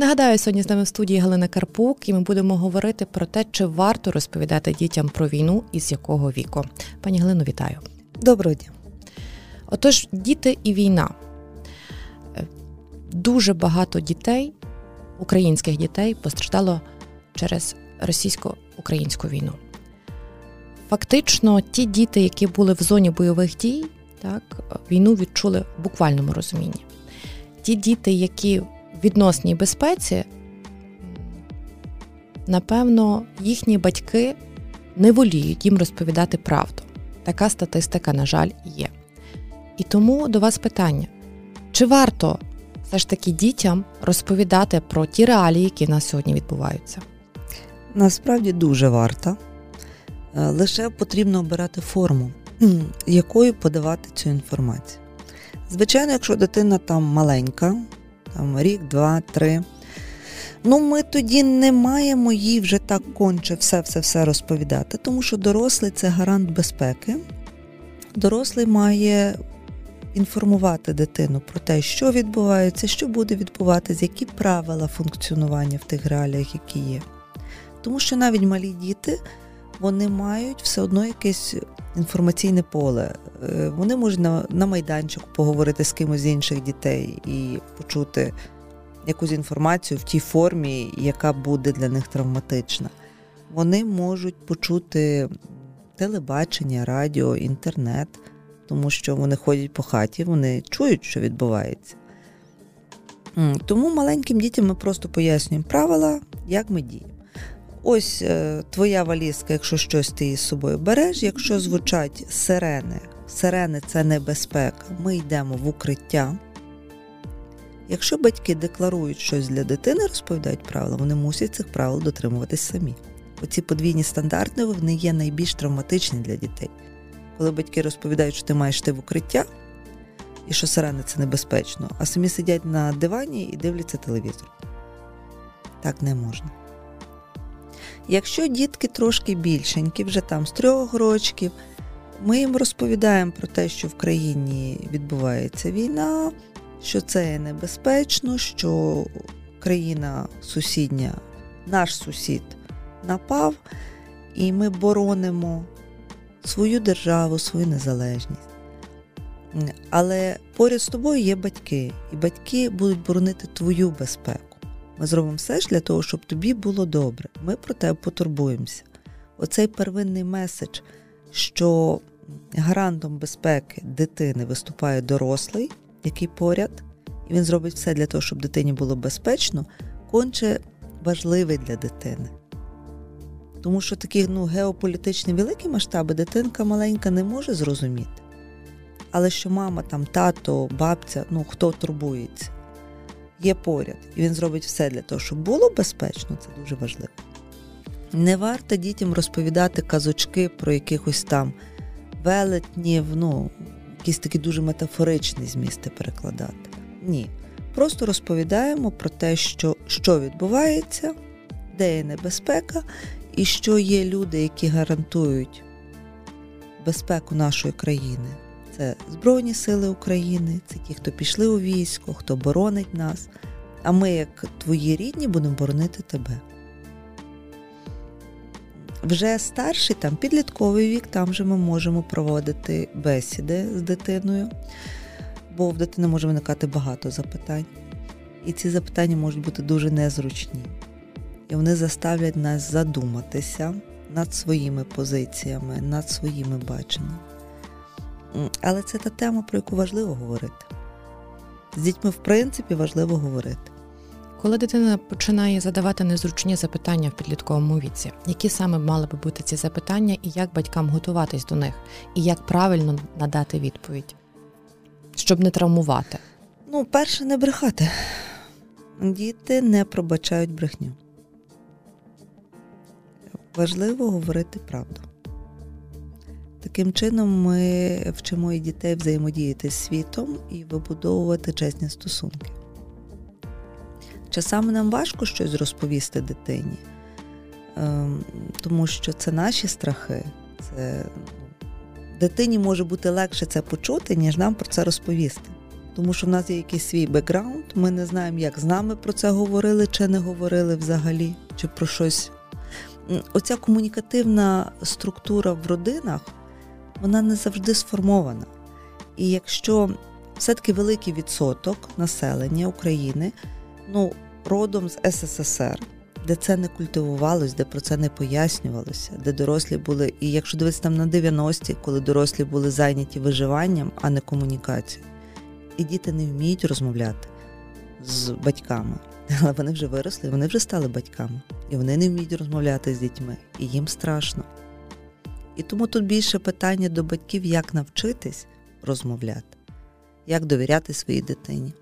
Нагадаю, сьогодні з нами в студії Галина Карпук, і ми будемо говорити про те, чи варто розповідати дітям про війну і з якого віку. Пані Галину, вітаю. Доброго дня. Отож, діти і війна. Е, дуже багато дітей, українських дітей, постраждало через російсько-українську війну. Фактично, ті діти, які були в зоні бойових дій, так, війну відчули в буквальному розумінні. Ті діти, які відносній безпеці, напевно, їхні батьки не воліють їм розповідати правду. Така статистика, на жаль, є. І тому до вас питання: чи варто все ж таки дітям розповідати про ті реалії, які в нас сьогодні відбуваються? Насправді дуже варто. Е, лише потрібно обирати форму, якою подавати цю інформацію. Звичайно, якщо дитина там маленька, там рік, два, три. Ну, ми тоді не маємо їй вже так конче все-все-все розповідати, тому що дорослий це гарант безпеки. Дорослий має інформувати дитину про те, що відбувається, що буде відбуватися, які правила функціонування в тих реаліях, які є. Тому що навіть малі діти вони мають все одно якесь інформаційне поле. Е, вони можуть на, на майданчику поговорити з кимось з інших дітей і почути якусь інформацію в тій формі, яка буде для них травматична. Вони можуть почути телебачення, радіо, інтернет, тому що вони ходять по хаті, вони чують, що відбувається. Тому маленьким дітям ми просто пояснюємо правила, як ми діємо. Ось е, твоя валізка, якщо щось ти із собою береш, якщо звучать сирени, сирени це небезпека, ми йдемо в укриття. Якщо батьки декларують щось для дитини, розповідають правила, вони мусять цих правил дотримуватись самі. Оці подвійні стандарти вони є найбільш травматичні для дітей. Коли батьки розповідають, що ти маєш йти в укриття і що сирени це небезпечно, а самі сидять на дивані і дивляться телевізор. Так не можна. Якщо дітки трошки більшенькі, вже там з трьох рочків, ми їм розповідаємо про те, що в країні відбувається війна, що це небезпечно, що країна сусідня, наш сусід напав, і ми боронимо свою державу, свою незалежність. Але поряд з тобою є батьки, і батьки будуть боронити твою безпеку. Ми зробимо все ж для того, щоб тобі було добре. Ми про тебе потурбуємося. Оцей первинний меседж, що гарантом безпеки дитини виступає дорослий, який поряд, і він зробить все для того, щоб дитині було безпечно, конче важливий для дитини. Тому що такі ну, геополітичні великі масштаби дитинка маленька не може зрозуміти. Але що мама, там, тато, бабця, ну хто турбується, є поряд, і він зробить все для того, щоб було безпечно, це дуже важливо. Не варто дітям розповідати казочки про якихось там велетнів, ну, якісь такі дуже метафоричні змісти перекладати. Ні. Просто розповідаємо про те, що, що відбувається, де є небезпека, і що є люди, які гарантують безпеку нашої країни. Це Збройні Сили України, це ті, хто пішли у військо, хто боронить нас. А ми, як твої рідні, будемо боронити тебе. Вже старший там підлітковий вік, там вже ми можемо проводити бесіди з дитиною, бо в дитини може виникати багато запитань. І ці запитання можуть бути дуже незручні. І вони заставлять нас задуматися над своїми позиціями, над своїми баченнями. Але це та тема, про яку важливо говорити. З дітьми, в принципі, важливо говорити. Коли дитина починає задавати незручні запитання в підлітковому віці, які саме мали би бути ці запитання, і як батькам готуватись до них, і як правильно надати відповідь, щоб не травмувати? Ну, перше, не брехати. Діти не пробачають брехню. Важливо говорити правду. Таким чином, ми вчимо і дітей взаємодіяти з світом і вибудовувати чесні стосунки. Часами нам важко щось розповісти дитині, ем, тому що це наші страхи. Це... Дитині може бути легше це почути, ніж нам про це розповісти. тому що в нас є якийсь свій бекграунд, ми не знаємо, як з нами про це говорили чи не говорили взагалі, чи про щось. Оця комунікативна структура в родинах, вона не завжди сформована. І якщо все-таки великий відсоток населення України, ну, родом з СССР, де це не культивувалось, де про це не пояснювалося, де дорослі були, і якщо дивитися там на 90-ті, коли дорослі були зайняті виживанням, а не комунікацією, і діти не вміють розмовляти з батьками, але вони вже виросли, вони вже стали батьками, і вони не вміють розмовляти з дітьми, і їм страшно. І тому тут більше питання до батьків, як навчитись розмовляти, як довіряти своїй дитині.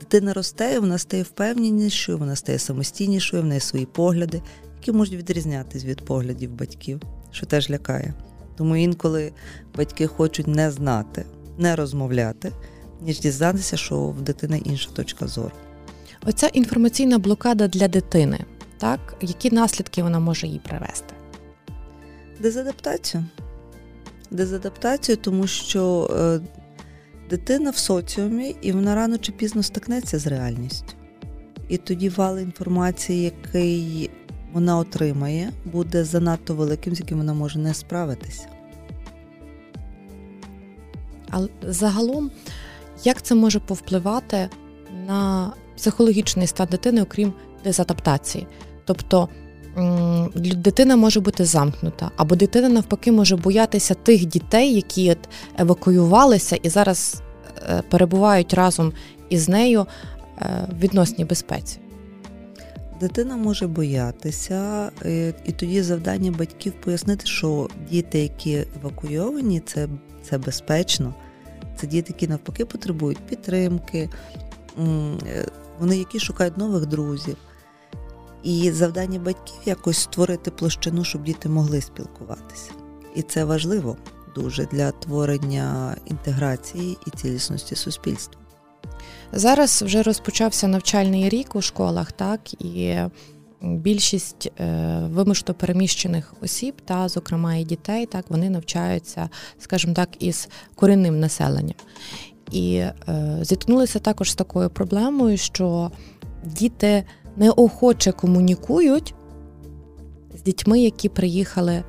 Дитина росте, вона стає впевненішою, вона стає самостійнішою, в неї свої погляди, які можуть відрізнятися від поглядів батьків, що теж лякає. Тому інколи батьки хочуть не знати, не розмовляти, ніж дізнатися, що в дитини інша точка зору. Оця інформаційна блокада для дитини, так які наслідки вона може їй привести? Дезадаптацію. Дезадаптацію, тому що е, дитина в соціумі, і вона рано чи пізно стикнеться з реальністю. І тоді вал інформації, який вона отримає, буде занадто великим, з яким вона може не справитися. Але загалом, як це може повпливати на психологічний стан дитини, окрім дезадаптації? Тобто дитина може бути замкнута, або дитина навпаки може боятися тих дітей, які евакуювалися і зараз е, перебувають разом із нею е, в відносній безпеці. Дитина може боятися, е, і тоді завдання батьків пояснити, що діти, які евакуйовані, це, це безпечно. Це діти, які навпаки потребують підтримки, вони які шукають нових друзів. І завдання батьків якось створити площину, щоб діти могли спілкуватися. І це важливо дуже для творення інтеграції і цілісності суспільства. Зараз вже розпочався навчальний рік у школах, так і більшість е, вимушено переміщених осіб, та, зокрема і дітей, так вони навчаються, скажімо так, із корінним населенням. І е, зіткнулися також з такою проблемою, що діти неохоче комунікують з дітьми, які приїхали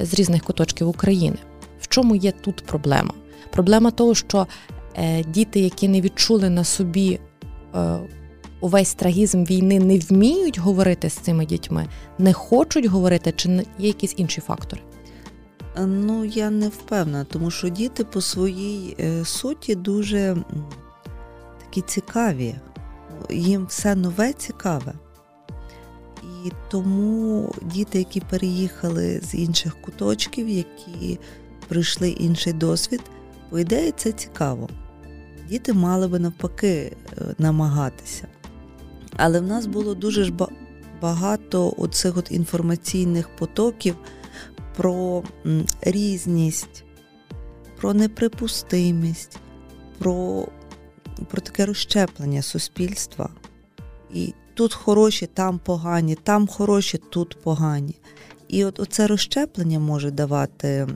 з різних куточків України. В чому є тут проблема? Проблема того, що е, діти, які не відчули на собі е, увесь трагізм війни, не вміють говорити з цими дітьми, не хочуть говорити, чи є якісь інші фактори? Ну, я не впевнена, тому що діти по своїй е, суті дуже такі цікаві їм все нове цікаве. І тому діти, які переїхали з інших куточків, які пройшли інший досвід, по ідеї це цікаво. Діти мали би навпаки е, намагатися. Але в нас було дуже ж багато оцих от інформаційних потоків про різність, про неприпустимість, про про таке розщеплення суспільства. І тут хороші, там погані, там хороші, тут погані. І от оце розщеплення може давати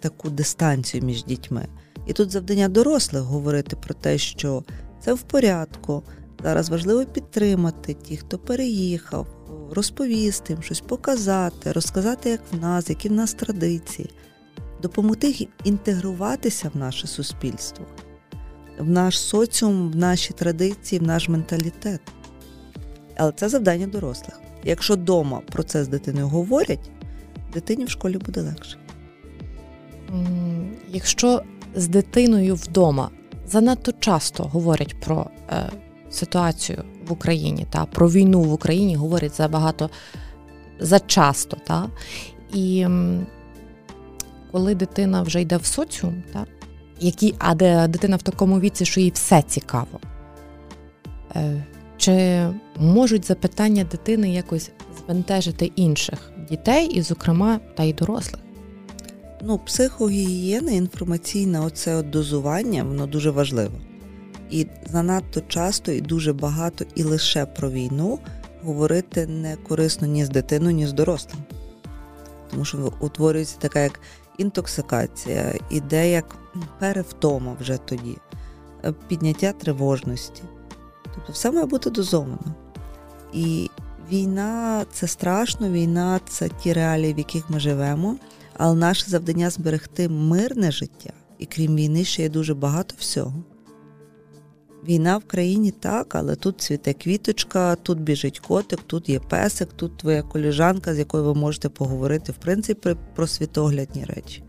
таку дистанцію між дітьми. І тут завдання дорослих говорити про те, що це в порядку. Зараз важливо підтримати ті, хто переїхав, розповісти їм щось показати, розказати, як в нас, які в нас традиції, допомогти їм інтегруватися в наше суспільство в наш соціум, в наші традиції, в наш менталітет. Але це завдання дорослих. Якщо вдома про це з дитиною говорять, дитині в школі буде легше. Якщо з дитиною вдома занадто часто говорять про е, ситуацію в Україні та про війну в Україні говорять забагато зачасто, та і коли дитина вже йде в соціум, та які, а де дитина в такому віці, що їй все цікаво. Е, чи можуть запитання дитини якось збентежити інших дітей, і, зокрема, та й дорослих? Ну, психогігієна, інформаційне оце от дозування, воно дуже важливо. І занадто часто і дуже багато, і лише про війну говорити не корисно ні з дитиною, ні з дорослим. Тому що утворюється така як інтоксикація, іде як перевтома вже тоді. е, підняття тривожності. Тобто все має бути дозовано. І війна це страшно, війна це ті реалії, в яких ми живемо, але наше завдання зберегти мирне життя, і крім війни, ще є дуже багато всього. Війна в країні так, але тут цвіте квіточка, тут біжить котик, тут є песик, тут твоя коліжанка, з якою ви можете поговорити, в принципі, про світоглядні речі.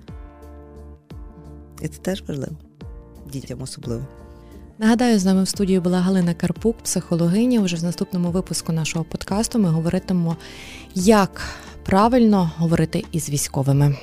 І це теж важливо, дітям особливо. Нагадаю, з нами в студії була Галина Карпук, психологиня. Уже в наступному випуску нашого подкасту ми говоритимо, як правильно говорити із військовими.